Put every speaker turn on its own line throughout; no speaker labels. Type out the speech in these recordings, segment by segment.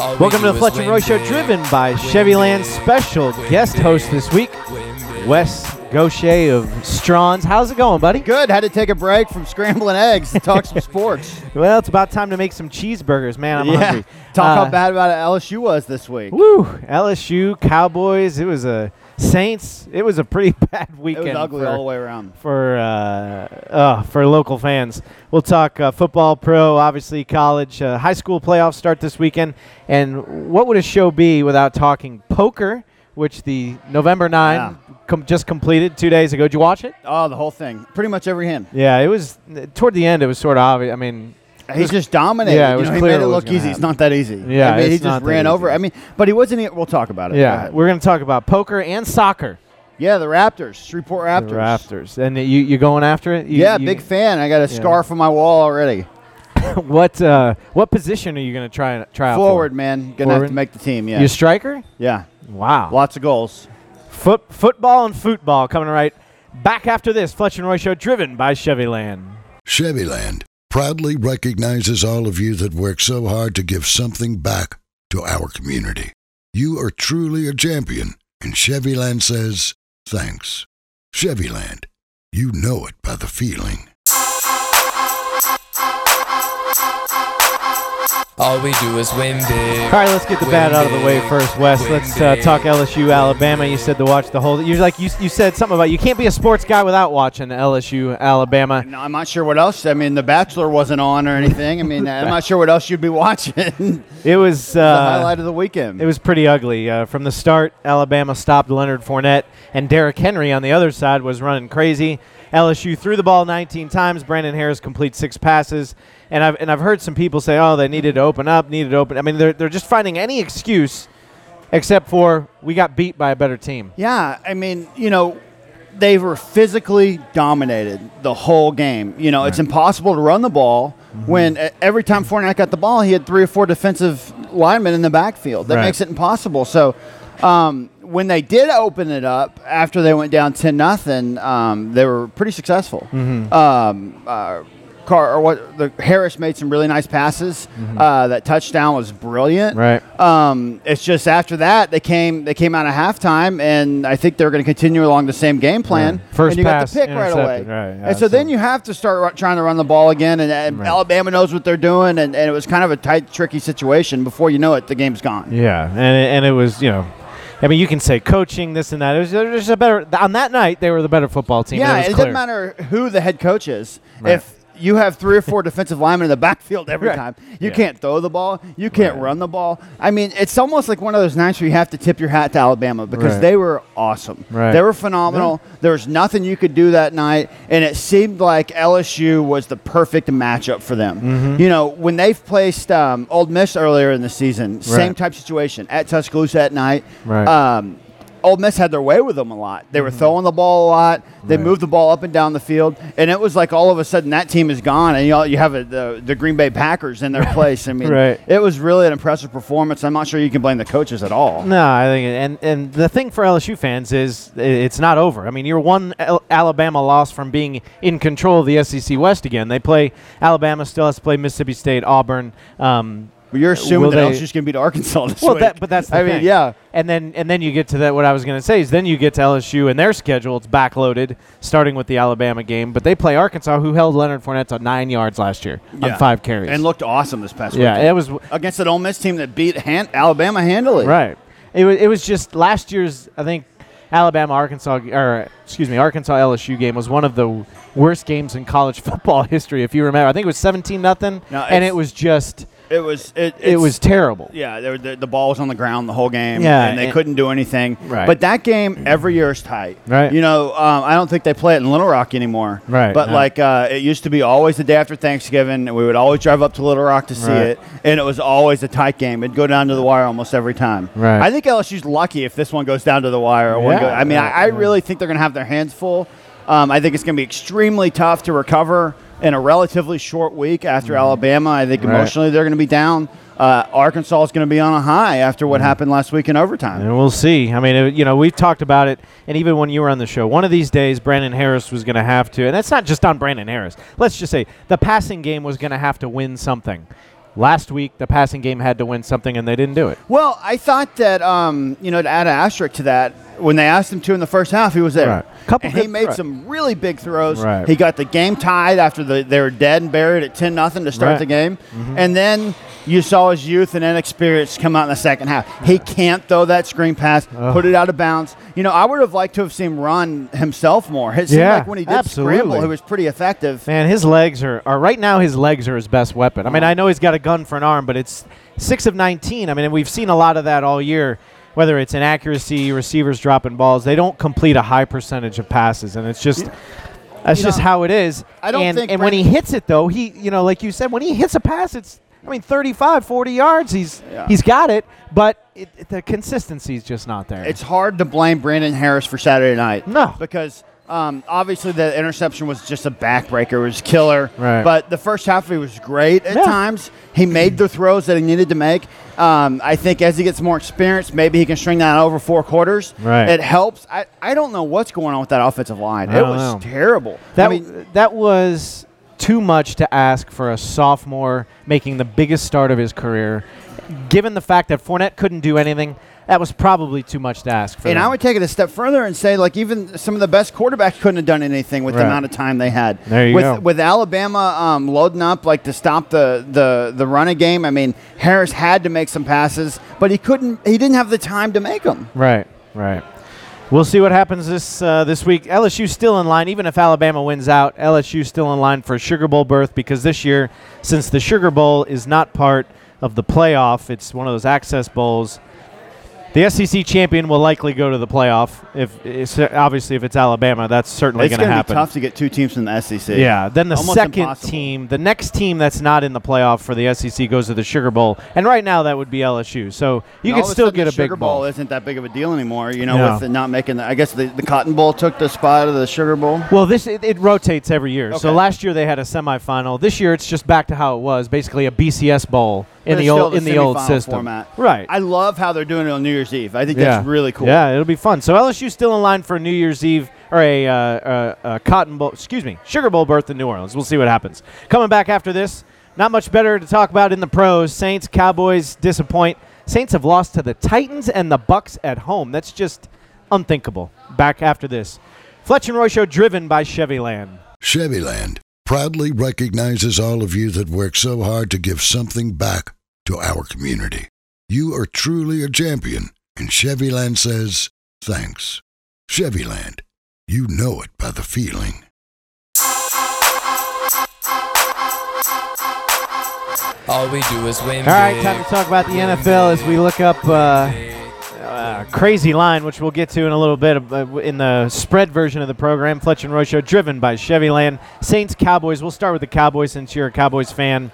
Welcome to the Fletch and Roy Show, driven by Chevyland. Special guest host this week, Wes Gauthier of Strawn's. How's it going, buddy?
Good. Had to take a break from scrambling eggs to talk some sports.
Well, it's about time to make some cheeseburgers, man. I'm
yeah.
hungry.
Talk
Uh,
how bad about LSU was this week.
Woo! LSU, Cowboys. It was a Saints. It was a pretty bad weekend.
It was ugly
for,
all the way around.
for uh, uh, for local fans. We'll talk uh, football, pro, obviously college, uh, high school playoffs start this weekend. And what would a show be without talking poker, which the November 9
Yeah.
com- just completed two days ago. Did you watch it?
Oh, the whole thing. Pretty much every hand.
Yeah, it was toward the end. It was sort of obvious. I mean,
He just dominated.
Yeah, it
you
was
know, he
clear
made
it
it look
gonna
easy. It's not that easy.
Yeah,
I mean, he
it's not
just
that
ran over. I mean, but he wasn't. e- We'll talk about it.
Yeah,
ahead.
we're going to talk about poker and soccer.
yeah, the Rafters, Shreveport Rafters.
The Rafters, and you you going after it? You-
Yeah,
you-
big fan. I got a
Yeah.
scarf on my wall already.
what uh, what position are you going to try try out for?
Forward, man. Gonna have to make the team. Yeah.
You a striker?
yeah.
Wow.
Lots of goals.
Foot, football and football coming right back after this. Fletcher and Roy Show, driven by Chevyland.
Chevyland proudly recognizes all of you that work so hard to give something back to our community. You are truly a champion, and Chevyland says thanks. Chevyland, you know it by the feeling.
All we do is win big.
All right, let's get the bad out of the way first, Wes. Let's uh, talk LSU, Alabama. You said to watch the whole. You're like you, you said something about you can't be a sports guy without watching LSU, Alabama.
No, I'm not sure what else. I mean, The Bachelor wasn't on or anything. I mean, I'm not sure what else you'd be watching.
It was uh,
highlight of the weekend.
It was pretty ugly. Uh, from the start, Alabama stopped Leonard Fournette, and Derrick Henry on the other side was running crazy. LSU threw the ball 19 times. Brandon Harris complete six passes, and I've and I've heard some people say, "Oh, they needed to open up, needed to open." I mean, they're they're just finding any excuse, except for we got beat by a better team.
Yeah, I mean, you know, they were physically dominated the whole game. You know, it's impossible to run the ball
Mm-hmm.
when uh, every time Fournette got the ball, he had three or four defensive linemen in the backfield. That
Right.
makes it impossible. So. Um, when they did open it up after they went down ten nothing, um, they were pretty successful.
Mm-hmm.
Um, uh, Car or what? The Harris made some really nice passes. Uh, that touchdown was brilliant.
Mm-hmm. Right.
Um, it's just after that they came they came out of halftime, and I think they're going to continue along the same game plan.
Right. First
and you
pass,
got the pick right away.
right, yeah,
and so, then you have to start ru- trying to run the ball again, and, and
Right.
Alabama knows what they're doing, and, and it was kind of a tight, tricky situation. Before you know it, the game's gone.
Yeah, and it, and it was you know, I mean, you can say coaching this and that. It was, it was just a better on that night. They were the better football team.
Yeah, it,
it
doesn't matter who the head coach is.
Right.
If you have three or four defensive linemen in the backfield every
Right.
time, you
Yeah.
can't throw the ball, you can't
Right.
run the ball. I mean, it's almost like one of those nights where you have to tip your hat to Alabama because
Right.
they were awesome.
Right.
They were phenomenal. There was nothing you could do that night, and it seemed like LSU was the perfect matchup for them.
Mm-hmm.
You know, when they've placed um, Ole Miss earlier in the season, same type situation at Tuscaloosa at night.
Right.
Um, Ole Miss had their way with them a lot. They were throwing the ball a lot. They
Right.
moved the ball up and down the field, and it was like all of a sudden that team is gone, and you you have a, the the Green Bay Packers in their place. I mean,
Right.
it was really an impressive performance. I'm not sure you can blame the coaches at all.
No, I think, and and the thing for LSU fans is it's not over. I mean, you're one Al- Alabama loss from being in control of the SEC West again. They play Alabama still has to play Mississippi State, Auburn. Um,
But you're uh, assuming
Will
that
they-
LSU's going to beat Arkansas this
well,
week.
that, but that's the
I
thing.
mean, yeah.
And then and then you get to that. What I was going to say is then you get to LSU and their schedule. It's backloaded, starting with the Alabama game. But they play Arkansas, who held Leonard Fournette to nine yards last year
Yeah.
on five carries.
and looked awesome this past week.
yeah,
weekend.
it was
against an Ole Miss team that beat Han- Alabama handily.
Right. It was. It was just last year's. I think Alabama Arkansas or excuse me Arkansas LSU game was one of the worst games in college football history. If you remember, I think it was seventeen nothing,
No,
and it was just
It was. It,
it was terrible.
Yeah, they were, the, the ball was on the ground the whole game,
Yeah,
and they
and-
couldn't do anything.
Right.
But that game every year is tight.
Right.
You know, um, I don't think they play it in Little Rock anymore.
Right,
But
no.
like, uh, it used to be always the day after Thanksgiving, and we would always drive up to Little Rock to see
Right.
it, and it was always a tight game. It'd go down to the wire almost every time.
Right.
I think LSU's lucky if this one goes down to the wire. Or one
Yeah,
go- I mean, I, I really think they're going to have their hands full. Um, I think it's going to be extremely tough to recover in a relatively short week after Alabama. I think
Mm-hmm. Right.
emotionally they're going to be down. Uh, Arkansas is going to be on a high after
Mm-hmm.
what happened last week in overtime.
And we'll see. I mean, it, you know, we've talked about it, and even when you were on the show, one of these days, Brandon Harris was going to have to, and that's not just on Brandon Harris. Let's just say the passing game was going to have to win something. Last week, the passing game had to win something, and they didn't do it.
Well, I thought that um, you know to add an asterisk to that, when they asked him to in the first half, he was there.
Right. Couple
and he made
throw-
some really big throws.
Right.
He got the game tied after the, they were dead and buried at ten nothing to start
Right.
the game, and then you saw his youth and inexperience come out in the second half. He can't throw that screen pass, put it out of bounds. You know, I would have liked to have seen run himself more. It seemed
Yeah,
like when he did
absolutely.
scramble, he was pretty effective.
Man, his legs are, are right now. His legs are his best weapon. I mean, I know he's got a gun for an arm, but it's six of nineteen. I mean, we've seen a lot of that all year. Whether it's inaccuracy, receivers dropping balls, they don't complete a high percentage of passes, and it's just that's
You
just
know,
how it is.
I don't
and,
think
and when he hits it though, he you know, like you said, when he hits a pass, it's I mean 35, 40 yards. He's
Yeah.
he's got it, but it, the consistency is just not there.
It's hard to blame Brandon Harris for Saturday night.
No.
Because um, obviously the interception was just a backbreaker. It was killer.
Right.
But the first half he was great at
Yeah.
times. He made the throws that he needed to make. Um, I think as he gets more experience, maybe he can string that over four quarters.
Right.
It helps. I, I don't know what's going on with that offensive line. It was
know.
terrible.
That
I mean,
that was too much to ask for a sophomore making the biggest start of his career. Given the fact that Fournette couldn't do anything, that was probably too much to ask for.
and
them.
I would take it a step further and say, like, even some of the best quarterbacks couldn't have done anything with
Right.
the amount of time they had.
There you
with,
go.
With Alabama um, loading up, like, to stop the, the, the running game, I mean, Harris had to make some passes, but he couldn't, he didn't have the time to make them.
Right, right. We'll see what happens this uh, this week. LSU's still in line, even if Alabama wins out. LSU's still in line for a Sugar Bowl berth because this year, since the Sugar Bowl is not part of the playoff, it's one of those access bowls. The SEC champion will likely go to the playoff. If obviously if it's Alabama, that's certainly going to
going to
happen.
be tough to get two teams from the SEC.
Yeah. Then the
Almost
second
impossible.
team, the next team that's not in the playoff for the SEC goes to the Sugar Bowl, and right now that would be LSU. So you
And
could still get a big
Sugar
bowl.
Bowl isn't that big of a deal anymore, you know,
No.
with not making the, I guess the, the Cotton Bowl took the spot of the Sugar Bowl.
Well, this it, it rotates every year. So last year they had a semifinal. This year it's just back to how it was, basically a BCS bowl in the old in the old system.
format.
Right.
I love how they're doing it on New Year's Eve. I think
yeah.
that's really cool.
Yeah, it'll be fun. So LSU's still in line for a New Year's Eve or a, uh, uh, a Cotton Bowl, excuse me, Sugar Bowl berth in New Orleans. We'll see what happens. Coming back after this, not much better to talk about in the pros. Saints, Cowboys disappoint. Saints have lost to the Titans and the Bucks at home. That's just unthinkable. Back after this. Fletch and Roy Show driven by Chevyland.
Chevyland proudly recognizes all of you that work so hard to give something back to our community. You are truly a champion, and Chevyland says thanks. Chevyland, you know it by the feeling.
All we do is win.
All right, time to talk about the NFL as we look up uh, uh, crazy line, which we'll get to in a little bit uh, in the spread version of the program. Fletch and Roy Show, driven by Chevyland. Saints, Cowboys. We'll start with the Cowboys since you're a Cowboys fan.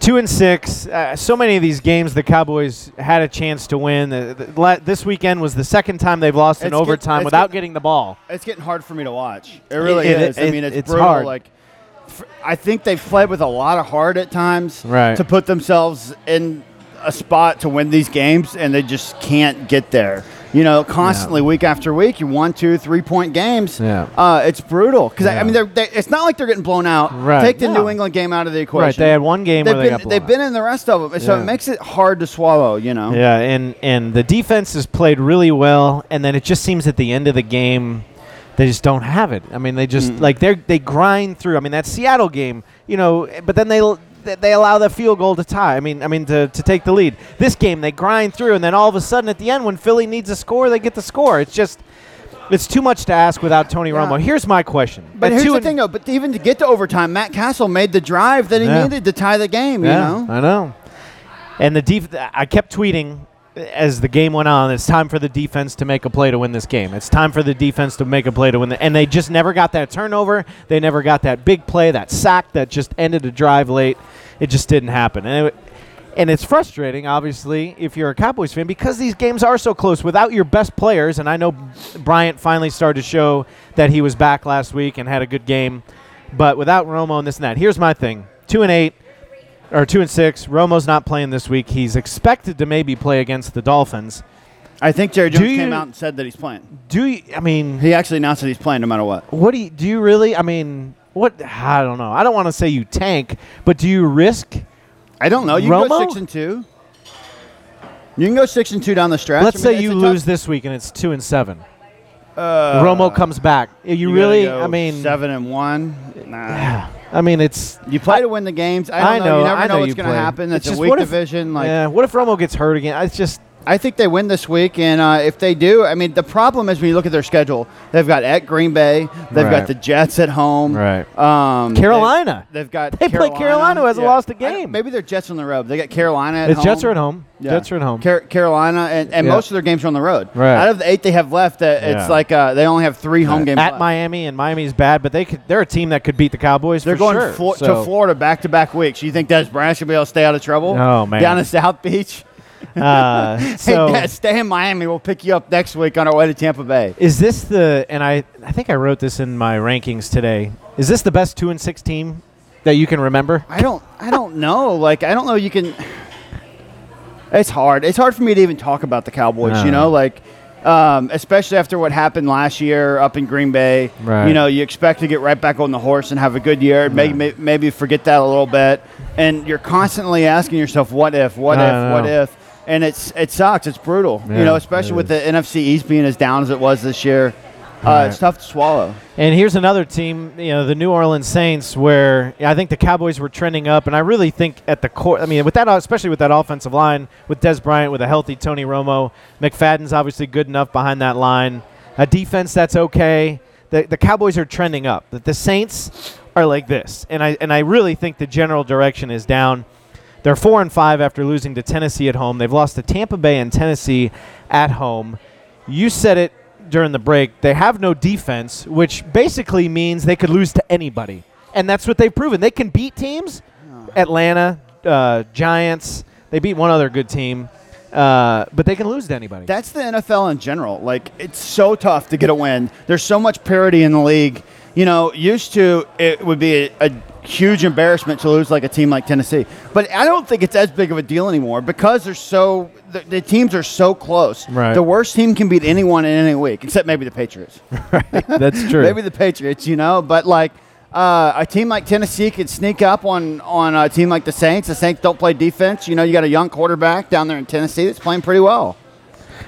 Two and six. Uh, so many of these games, the Cowboys had a chance to win. Uh, the, la- this weekend was the second time they've lost in
It's get-
overtime
it's
without
get-
getting the ball.
It's getting hard for me to watch. It really
It- it-
is. I
it-
mean, it's,
it's
brutal.
hard.
Like, f- I think they've played with a lot of heart at times
Right.
to put themselves in a spot to win these games, and they just can't get there. You know, constantly week after week, you one, two, three point games.
Yeah.
uh, it's brutal because I
Yeah.
mean, they're, they, it's not like they're getting blown out.
Right.
Take the
No.
New England game out of the equation.
Right, they had one game
They've
where they
been they've
out.
been in the rest of them, so
Yeah.
it makes it hard to swallow. You know.
Yeah, and and the defense has played really well, and then it just seems at the end of the game they just don't have it. I mean, they just like they they grind through. I mean, that Seattle game, you know, but then they they allow the field goal to tie. I mean, I mean to, to take the lead. This game they grind through, and then all of a sudden at the end, when Philly needs a score, they get the score. It's just. It's too much to ask without Tony
Yeah.
Romo. Here's my question.
But
At
here's the thing, though. But even to get to overtime, Matt Cassel made the drive that he
Yeah.
needed to tie the game.
Yeah,
You know.
I know. And the def- I kept tweeting as the game went on. It's time for the defense to make a play to win this game. It's time for the defense to make a play to win. The- and they just never got that turnover. They never got that big play, that sack that just ended a drive late. It just didn't happen. And it, and it's frustrating, obviously, if you're a Cowboys fan, because these games are so close without your best players. And I know Bryant finally started to show that he was back last week and had a good game. But without Romo and this and that, here's my thing: two and eight, or two and six. Romo's not playing this week. He's expected to maybe play against the Dolphins.
I think Jerry Jones came out and said that he's playing.
Do you? I mean,
He actually announced that he's playing no matter what.
what do you? Do you really? I mean, what? I don't know. I don't want to say you tank, but do you risk
I don't know. You can go six and two. You can go six and two down the stretch.
Let's
I mean,
say you
tough-
lose this week and it's two and seven.
Uh,
Romo comes back. You,
you
really? I mean,
seven and one. Nah.
I mean, it's.
You play to win the games. I,
I
don't
know.
You never
I know
what's going to happen. It's,
just
a weak
if-
division. Like
yeah. What if Romo gets hurt again? It's just.
I think they win this week, and uh, if they do, I mean, the problem is when you look at their schedule, they've got at Green Bay, they've
Right.
got the Jets at home,
Right.
Um,
Carolina.
They've, they've got
They play Carolina, who hasn't lost a game.
Maybe they're Jets on the road. They got Carolina at
The
home.
Jets are at home.
Yeah.
Jets are at home.
Car- Carolina, and, and
Yeah.
most of their games are on the road.
Right.
Out of the eight they have left, uh, it's
Yeah.
like uh, they only have three home games
at
left.
Miami, and Miami's bad, but they could. They're a team that could beat the Cowboys.
They're
for
going
sure.
Flo-
So,
to Florida back to back weeks. You think Dez Bryant should be able to stay out of trouble?
Oh, man.
Down in South Beach.
Uh, so
hey, Dez, stay in Miami. We'll pick you up next week on our way to Tampa Bay.
is this the? And I, I think I wrote this in my rankings today. Is this the best two and six team that you can remember?
I don't. I don't know. Like I don't know. You can. It's hard. It's hard for me to even talk about the Cowboys.
No.
You know, like. Um, especially after what happened last year up in Green Bay,
Right.
you know, you expect to get right back on the horse and have a good year. Maybe, may- maybe forget that a little bit, and you're constantly asking yourself, "What if? What
I
if? What if?" And it's it sucks. It's brutal,
Yeah,
you know, especially with the NFC East being as down as it was this year. Uh, It's tough to swallow.
And here's another team, you know, the New Orleans Saints, where I think the Cowboys were trending up, and I really think at the core, I mean, with that, especially with that offensive line, with Dez Bryant, with a healthy Tony Romo, McFadden's obviously good enough behind that line, a defense that's okay. The, the Cowboys are trending up. The, the Saints are like this, and I and I really think the general direction is down. They're four and five after losing to Tennessee at home. They've lost to Tampa Bay and Tennessee at home. You said it during the break. They have no defense, which basically means they could lose to anybody, and that's what they've proven. They can beat teams. Atlanta, uh, Giants. They beat one other good team, uh, but they can lose to anybody.
That's the NFL in general. Like it's so tough to get a win. There's so much parity in the league. You know, used to it would be a, a huge embarrassment to lose like a team like Tennessee, but I don't think it's as big of a deal anymore because they're so the, the teams are so close.
Right.
The worst team can beat anyone in any week, except maybe the Patriots.
that's true.
maybe the Patriots, you know, but like. Uh, a team like Tennessee could sneak up on on a team like the Saints. The Saints don't play defense. You know, you got a young quarterback down there in Tennessee that's playing pretty well.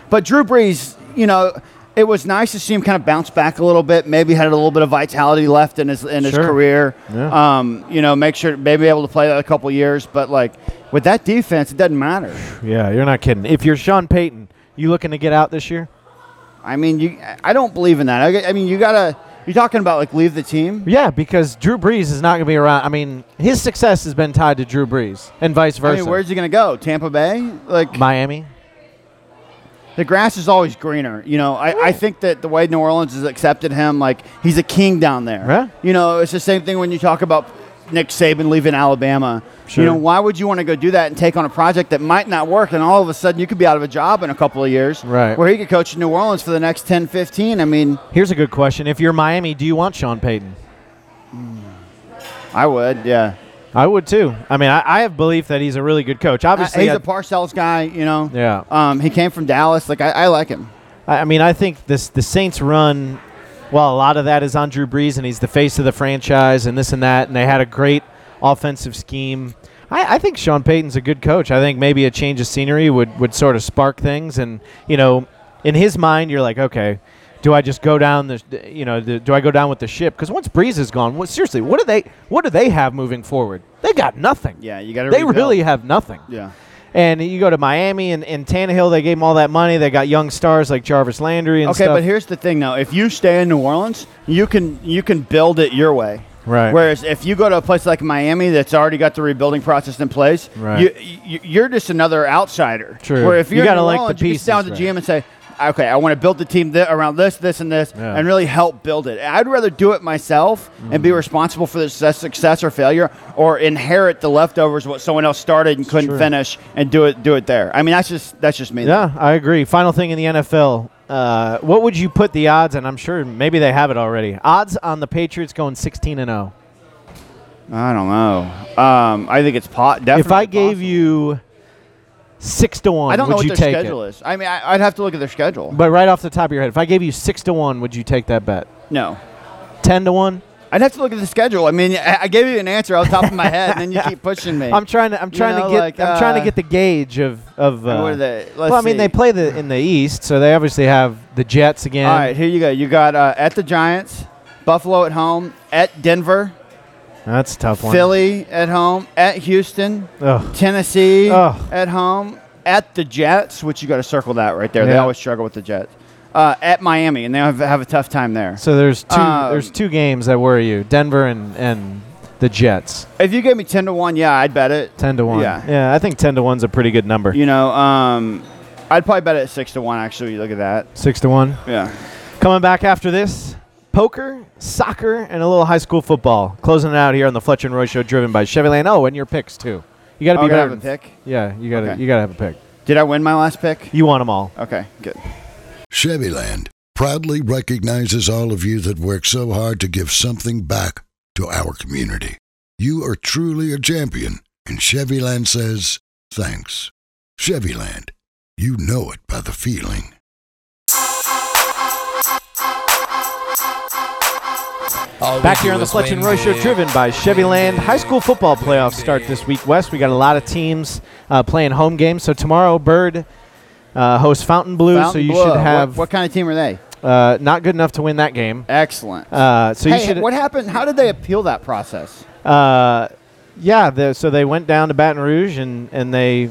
But Drew Brees, you know, it was nice to see him kind of bounce back a little bit. Maybe had a little bit of vitality left in his in his
Sure.
career.
Yeah.
Um, you know, make sure maybe able to play that a couple years. But like with that defense, it doesn't matter.
yeah, you're not kidding. If you're Sean Payton, you looking to get out this year?
I mean, you. I don't believe in that. I, I mean, you gotta. You're talking about like leave the team.
Yeah, because Drew Brees is not going to be around. I mean, his success has been tied to Drew Brees, and vice
I
versa.
mean, where's he gonna go? Tampa Bay? Like
Miami?
The grass is always greener. You know, I, I think that the way New Orleans has accepted him, like he's a king down there.
Yeah.
You know, it's the same thing when you talk about Nick Saban leaving Alabama.
Sure.
You know, why would you want to go do that and take on a project that might not work and all of a sudden you could be out of a job in a couple of years?
Right.
Where he could coach in New Orleans for the next 10, 15. I mean,
Here's a good question. If you're Miami, do you want Sean Payton?
I would, yeah.
I would too. I mean, I, I have belief that he's a really good coach.
Uh,
Obviously,
he's
I,
a Parcells guy, you know.
yeah.
Um, he came from Dallas. Like I, I like him.
I I mean, I think this the Saints run. Well, a lot of that is on Drew Brees, and he's the face of the franchise, and this and that. And they had a great offensive scheme. I, I think Sean Payton's a good coach. I think maybe a change of scenery would would sort of spark things. And you know, in his mind, you're like, okay, do I just go down the, you know, the, do I go down with the ship? Because once Brees is gone, what, seriously, what do they what do they have moving forward? They got nothing.
Yeah, you got to.
They really have nothing.
Yeah.
And you go to Miami and, and Tannehill, they gave him all that money. They got young stars like Jarvis Landry and stuff.
Okay,
stuff.
but here's the thing, though. If you stay in New Orleans, you can you can build it your way.
Right.
Whereas if you go to a place like Miami that's already got the rebuilding process in place,
Right.
you, you you're just another outsider.
True.
Where if
You
you're
gotta
in New
like the
Orleans, you can sit down with
pieces,
the GM and say, okay, I want to build the team th- around this, this, and this,
Yeah.
and really help build it. I'd rather do it myself and be
Mm-hmm.
responsible for the success, or failure, or inherit the leftovers what someone else started and couldn't
Sure.
finish and do it do it there. I mean, that's just that's just me.
Yeah, I agree. Final thing in the NFL. Uh, what would you put the odds? And I'm sure maybe they have it already. Odds on the Patriots going 16 and oh? 0.
I don't know. Um, I think it's pot. Definitely
If I gave
possible.
you six to one,
I don't know what
you
their
take
schedule
it?
is. I mean, I, I'd have to look at their schedule.
But right off the top of your head, if I gave you six to one, would you take that bet?
no,
Ten to one?
I'd have to look at the schedule. I mean, I, I gave you an answer off the top of my head, and then you keep pushing me.
I'm trying to. I'm
You
trying
know,
to get.
like,
I'm trying to
uh,
get the gauge of of. Uh,
are they? Let's
well, I mean,
see.
they play the in the East, so they obviously have the Jets again.
All right, here you go. You got uh, at the Giants, Buffalo at home, at Denver,
That's a tough one.
Philly at home, at Houston,
Ugh.
Tennessee
Ugh.
at home, at the Jets, which you got to circle that right there. They
Yeah.
always struggle with the Jets. Uh, at Miami, and they have, have a tough time there.
So there's two.
Um,
there's two games that worry you: Denver and and the Jets.
If you gave me ten to one, yeah, I'd bet it.
Ten to one.
Yeah.
Yeah, I think ten to one's a pretty good number.
You know, um, I'd probably bet it at six to one. Actually, look at that.
Six to one.
Yeah.
Coming back after this, poker, soccer, and a little high school football. Closing it out here on the Fletcher and Roy Show, driven by Chevyland. Oh, and your picks too. You got to
Oh,
be
gotta
better.
have a pick.
Yeah, you got to.
Okay.
You got to have a pick.
Did I win my last pick?
You want them all.
Okay, good.
Chevyland proudly recognizes all of you that work so hard to give something back to our community. You are truly a champion, and Chevyland says thanks. Chevyland, you know it by the feeling.
All
Back here on the
is
Fletch and Roy Show, driven by Chevyland. High school football playoffs start this week. Wes, we got a lot of teams uh, playing home games. So tomorrow, Byrd uh, hosts Fontainebleau. so you
Blue.
should
What-
have
What, kind of team are they?
uh, not good enough to win that game.
Excellent.
Uh, so you
hey,
should.
what happened? How did they appeal that process?
Uh, yeah, the, so they went down to Baton Rouge and, and they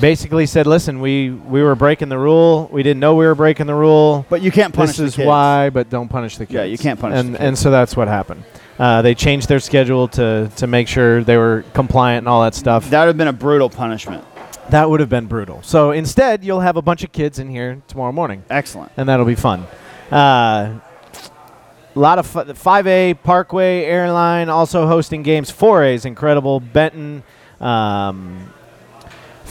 basically said, "Listen, we we were breaking the rule. We didn't know we were breaking the rule.
But you can't punish
This is
kids.
why, but don't punish the kids."
Yeah, you can't punish
And
the
and so that's what happened. Uh, they changed their schedule to to make sure they were compliant and all that stuff.
That would have been a brutal punishment.
That would have been brutal. So instead, you'll have a bunch of kids in here tomorrow morning,
Excellent.
and that'll be fun. Uh, a lot of fu- 5A Parkway Airline also hosting games. 4A is incredible. Benton, um,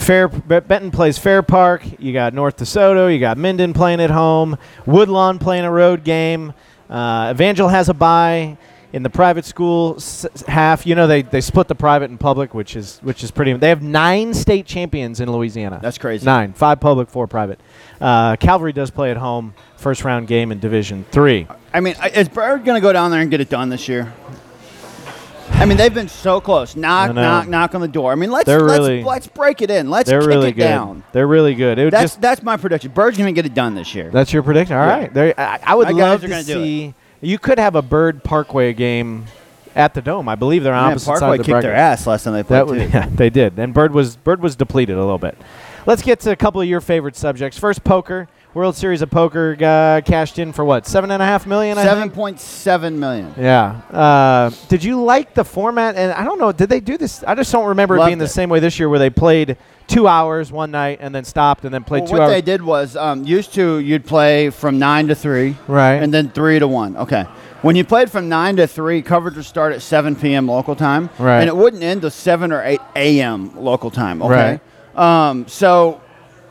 Fair B- Benton plays Fair Park. You got North DeSoto. You got Minden playing at home. Woodlawn playing a road game. Uh, Evangel has a bye in the private school s- half. You know they, they split the private and public, which is which is pretty. They have nine state champions in Louisiana.
That's crazy.
Nine, five public, four private. Uh, Calvary does play at home. First round game in Division Three.
I mean, is Byrd going to go down there and get it done this year? I mean, they've been so close. Knock, knock, knock on the door. I mean, let's
They're
let's,
really-
let's break it in. Let's
They're
kick
really
it
good.
down.
They're really good. It would
That's
just
that's my prediction. Byrd's to get it done this year.
That's your prediction. All right. There, I, I would
My guys
love
are
to
gonna do it.
see. You could have a Byrd Parkway game at the Dome. I believe they're on
Man,
opposite
Parkway
sides of the
kicked their ass last time they played
That would,
too.
yeah, they did. And Byrd was Byrd was depleted a little bit. Let's get to a couple of your favorite subjects. First, poker. World Series of Poker uh, cashed in for what? Seven and a half million.
Seven point seven million.
Yeah. Uh, did you like the format? And I don't know. Did they do this? I just don't remember it
Loved
being the
it.
same way this year, where they played two hours one night and then stopped and then played
Well,
two
what
hours.
they did was um, used to you'd play from nine to three,
Right.
and then three to one. Okay. When you played from nine to three, coverage would start at seven p.m. local time,
Right.
and it wouldn't end till seven or eight a.m. local time. Okay. Um, so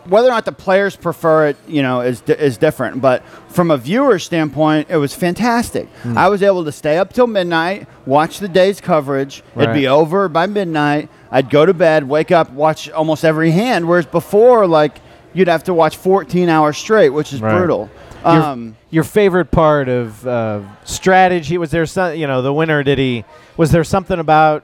whether or not the players prefer it, you know, is is different. But from a viewer standpoint, it was fantastic.
Hmm.
I was able to stay up till midnight, watch the day's coverage. It'd be over by midnight. I'd go to bed, wake up, watch almost every hand. Whereas before, like you'd have to watch 14 hours straight, which is
Right.
brutal.
your,
Um,
your favorite part of uh, strategy was there some you know the winner did he was there something about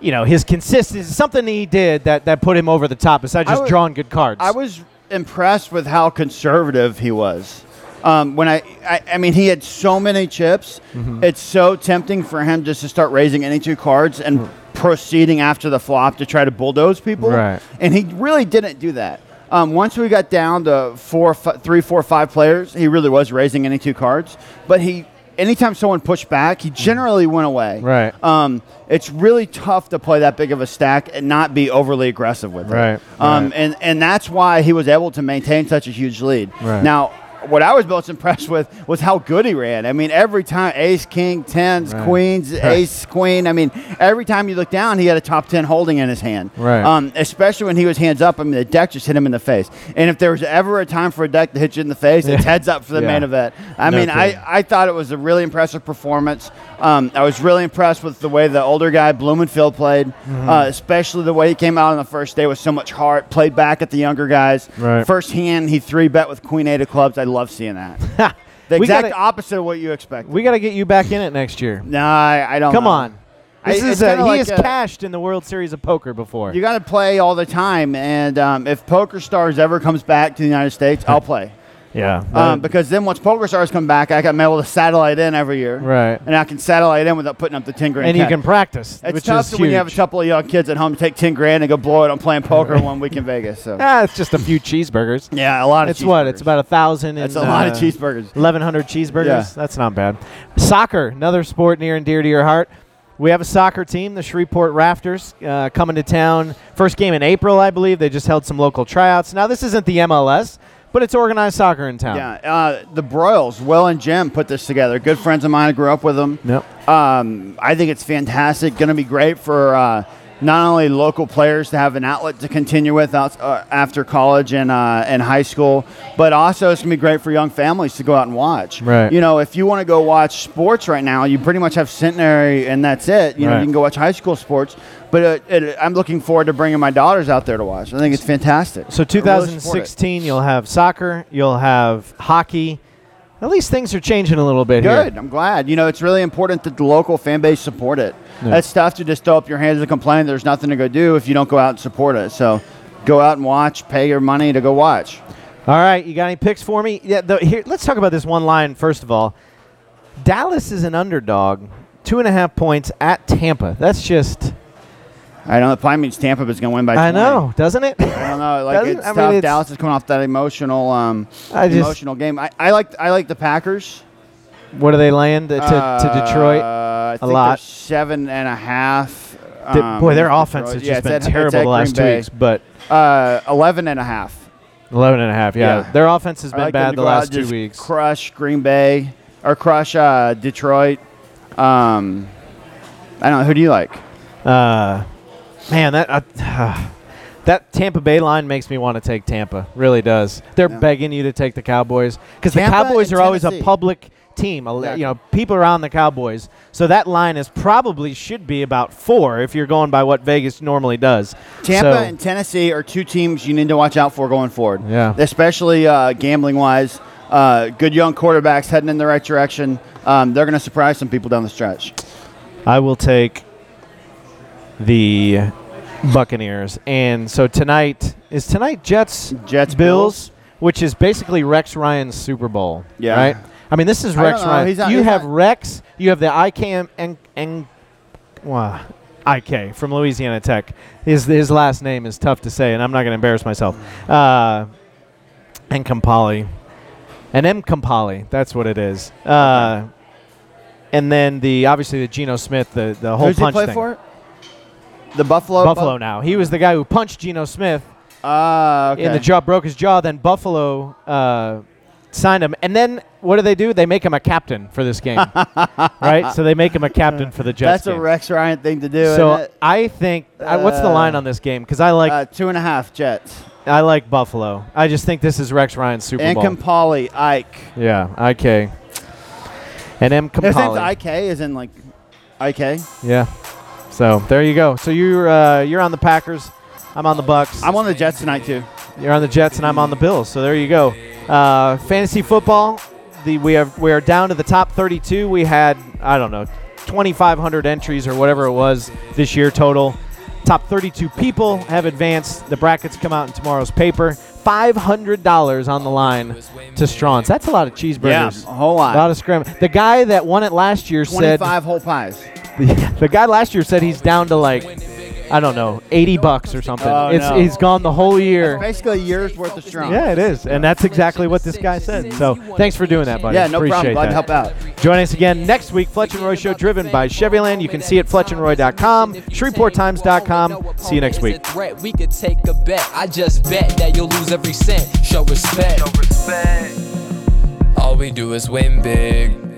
you know his consistency something he did that that put him over the top besides just
wa-
drawing good cards
I was impressed with how conservative he was. Um, when I, I, I mean, he had so many chips.
Mm-hmm.
It's so tempting for him just to start raising any two cards and proceeding after the flop to try to bulldoze people.
Right.
And he really didn't do that. Um, once we got down to four, fi- three, four, five players, he really was raising any two cards. But he, anytime someone pushed back, he generally went away.
Right.
Um, it's really tough to play that big of a stack and not be overly aggressive with
Right,
it. Um,
right.
and and that's why he was able to maintain such a huge lead.
Right.
Now, what I was most impressed with was how good he ran. I mean, every time ace, king, tens,
Right.
queens,
Right.
ace, queen. I mean, every time you look down, he had a top ten holding in his hand.
Right.
Um, especially when he was hands up. I mean, the deck just hit him in the face. And if there was ever a time for a deck to hit you in the face, it's heads up for the
Yeah.
main event. I
No
mean, I. I thought it was a really impressive performance. Um, I was really impressed with the way the older guy Blumenfield played,
Mm-hmm.
uh, especially the way he came out on the first day with so much heart. Played back at the younger guys.
Right.
First hand, he three bet with Queen Eight of clubs. I love seeing that. The exact
gotta,
opposite of what you expect.
we got to get you back in it next year.
No, I, I don't.
Come
know.
on. This is
kinda
he
like
has
a-
cashed in the World Series of Poker before.
You got to play all the time, and um, if Poker Stars ever comes back to the United States, I'll play.
Yeah.
Um, because then once Poker Stars come back, I can be able to satellite in every year,
right.
and I can satellite in without putting up the ten grand.
And you can practice,
It's tough when you have a couple of young kids at home to take ten grand and go blow it on playing poker one week in Vegas. So
Ah, it's just a few cheeseburgers.
yeah, a lot of.
It's what? It's about a thousand.
It's a lot of
uh,
cheeseburgers.
1,100 cheeseburgers.
Yeah.
That's not bad. Soccer, another sport near and dear to your heart. We have a soccer team, the Shreveport Rafters, uh, coming to town. First game in April, I believe. They just held some local tryouts. Now, this isn't the MLS, but it's organized soccer in town.
Yeah, uh, the Broyles, Will and Jim put this together. Good friends of mine. I grew up with them.
Yep.
Um, I think it's fantastic. Going to be great for uh, not only local players to have an outlet to continue with out, uh, after college and uh, and high school, but also it's going to be great for young families to go out and watch.
Right.
You know, if you want to go watch sports right now, you pretty much have Centenary and that's it. You know,
Right.
you can go watch high school sports. But uh, it, I'm looking forward to bringing my daughters out there to watch. I think it's fantastic.
So
I really
2016, you'll have soccer, you'll have hockey. At least things are changing a little bit here.
Good. I'm glad. You know, it's really important that the local fan base support it.
Yeah.
That's tough to just throw up your hands and complain. There's nothing to go do if you don't go out and support it. So go out and watch. Pay your money to go watch.
All right, you got any picks for me? Yeah, the, here. Let's talk about this one line first of all. Dallas is an underdog, two and a half points at Tampa. That's just
I don't know. It probably means Tampa is going to win by.
I know, doesn't it?
I don't know. Like
Doesn't-
it's
I mean,
tough.
it's-
Dallas is coming off that emotional, um,
I just-
emotional game. I, I like. I like the Packers
what do they land to, to Detroit?
Uh, I think
lot.
seven and a half.
The-
um,
boy, their
Detroit.
offense has just
it's
been
at-
terrible the last two
Bay.
weeks, but
Uh, 11 and a half.
11 and a half, yeah.
Yeah.
Their offense has been
like
bad the last two weeks.
Crush Green Bay or crush uh, Detroit. Um, I don't know. Who do you like?
Uh, man, that uh, that Tampa Bay line makes me want to take Tampa. Really does. They're
Yeah.
begging you to take the Cowboys because the
Tampa
Cowboys
and
are always a
Tennessee.
public team. a
Exactly.
You know, people around the Cowboys. So that line is probably should be about four if you're going by what Vegas normally does.
Tampa
So-
and Tennessee are two teams you need to watch out for going forward.
Yeah.
Especially uh, gambling wise. Uh, good young quarterbacks heading in the right direction. Um, they're going to surprise some people down the stretch.
I will take the Buccaneers. And so tonight is tonight Jets
Jets,
Bills, which is basically Rex Ryan's Super Bowl.
Yeah.
Right. I mean, this is
I
Rex
don't know.
Ryan.
He's not-
you
he's
have
not-
Rex. You have the IKM and and wow, IK from Louisiana Tech. His his last name is tough to say, and I'm not going to embarrass myself. Uh, and Kampali, and M Kampali. That's what it is. Uh, and then the obviously the Geno Smith, the the whole
Who's he
punch
play
thing.
for? The Buffalo.
Buffalo now. He was the guy who punched Geno Smith
Ah, okay.
in the jaw, broke his jaw. Then Buffalo uh, signed him, and then what do they do? They make him a captain for this game, right? So they make him a captain for the Jets.
That's a. Rex Ryan thing to do.
So
isn't it?
I think I, what's the
Uh,
line on this game? Because I like
uh, two and a half Jets.
I like Buffalo. I just think this is Rex Ryan's Super
And
Bowl.
Kampali, Ike.
yeah, IK. And M
His name's
Kampali.
IK, is in like IK.
Yeah. So there you go. So you're uh, you're on the Packers. I'm on the Bucks.
I'm on the Jets tonight too.
You're on the Jets, and I'm on the Bills. So there you go. Uh, fantasy football. The we have we are down to the top 32. We had I don't know 2,500 entries or whatever it was this year total. Top 32 people have advanced. The brackets come out in tomorrow's paper. $500 on the line to Strawn's. That's a lot of cheeseburgers.
Yeah, a whole lot.
A lot of scram. The guy that won it last year said
25 whole pies.
the guy last year said he's down to like I don't know 80 bucks or something.
Oh,
it's
no.
he's gone the whole year.
Basically a year's worth of strong.
Yeah, it is, and that's exactly what this guy said. So thanks for doing that, buddy.
Yeah, no
Appreciate
problem. Glad
that.
to help out.
Join us again next week. Fletch and Roy Show, driven by Chevyland. You can see it at fletchandroy.com, shreveporttimes.com. See you next week.
We could take a bet. I just bet that you'll lose every cent. Show respect. All we do is win big.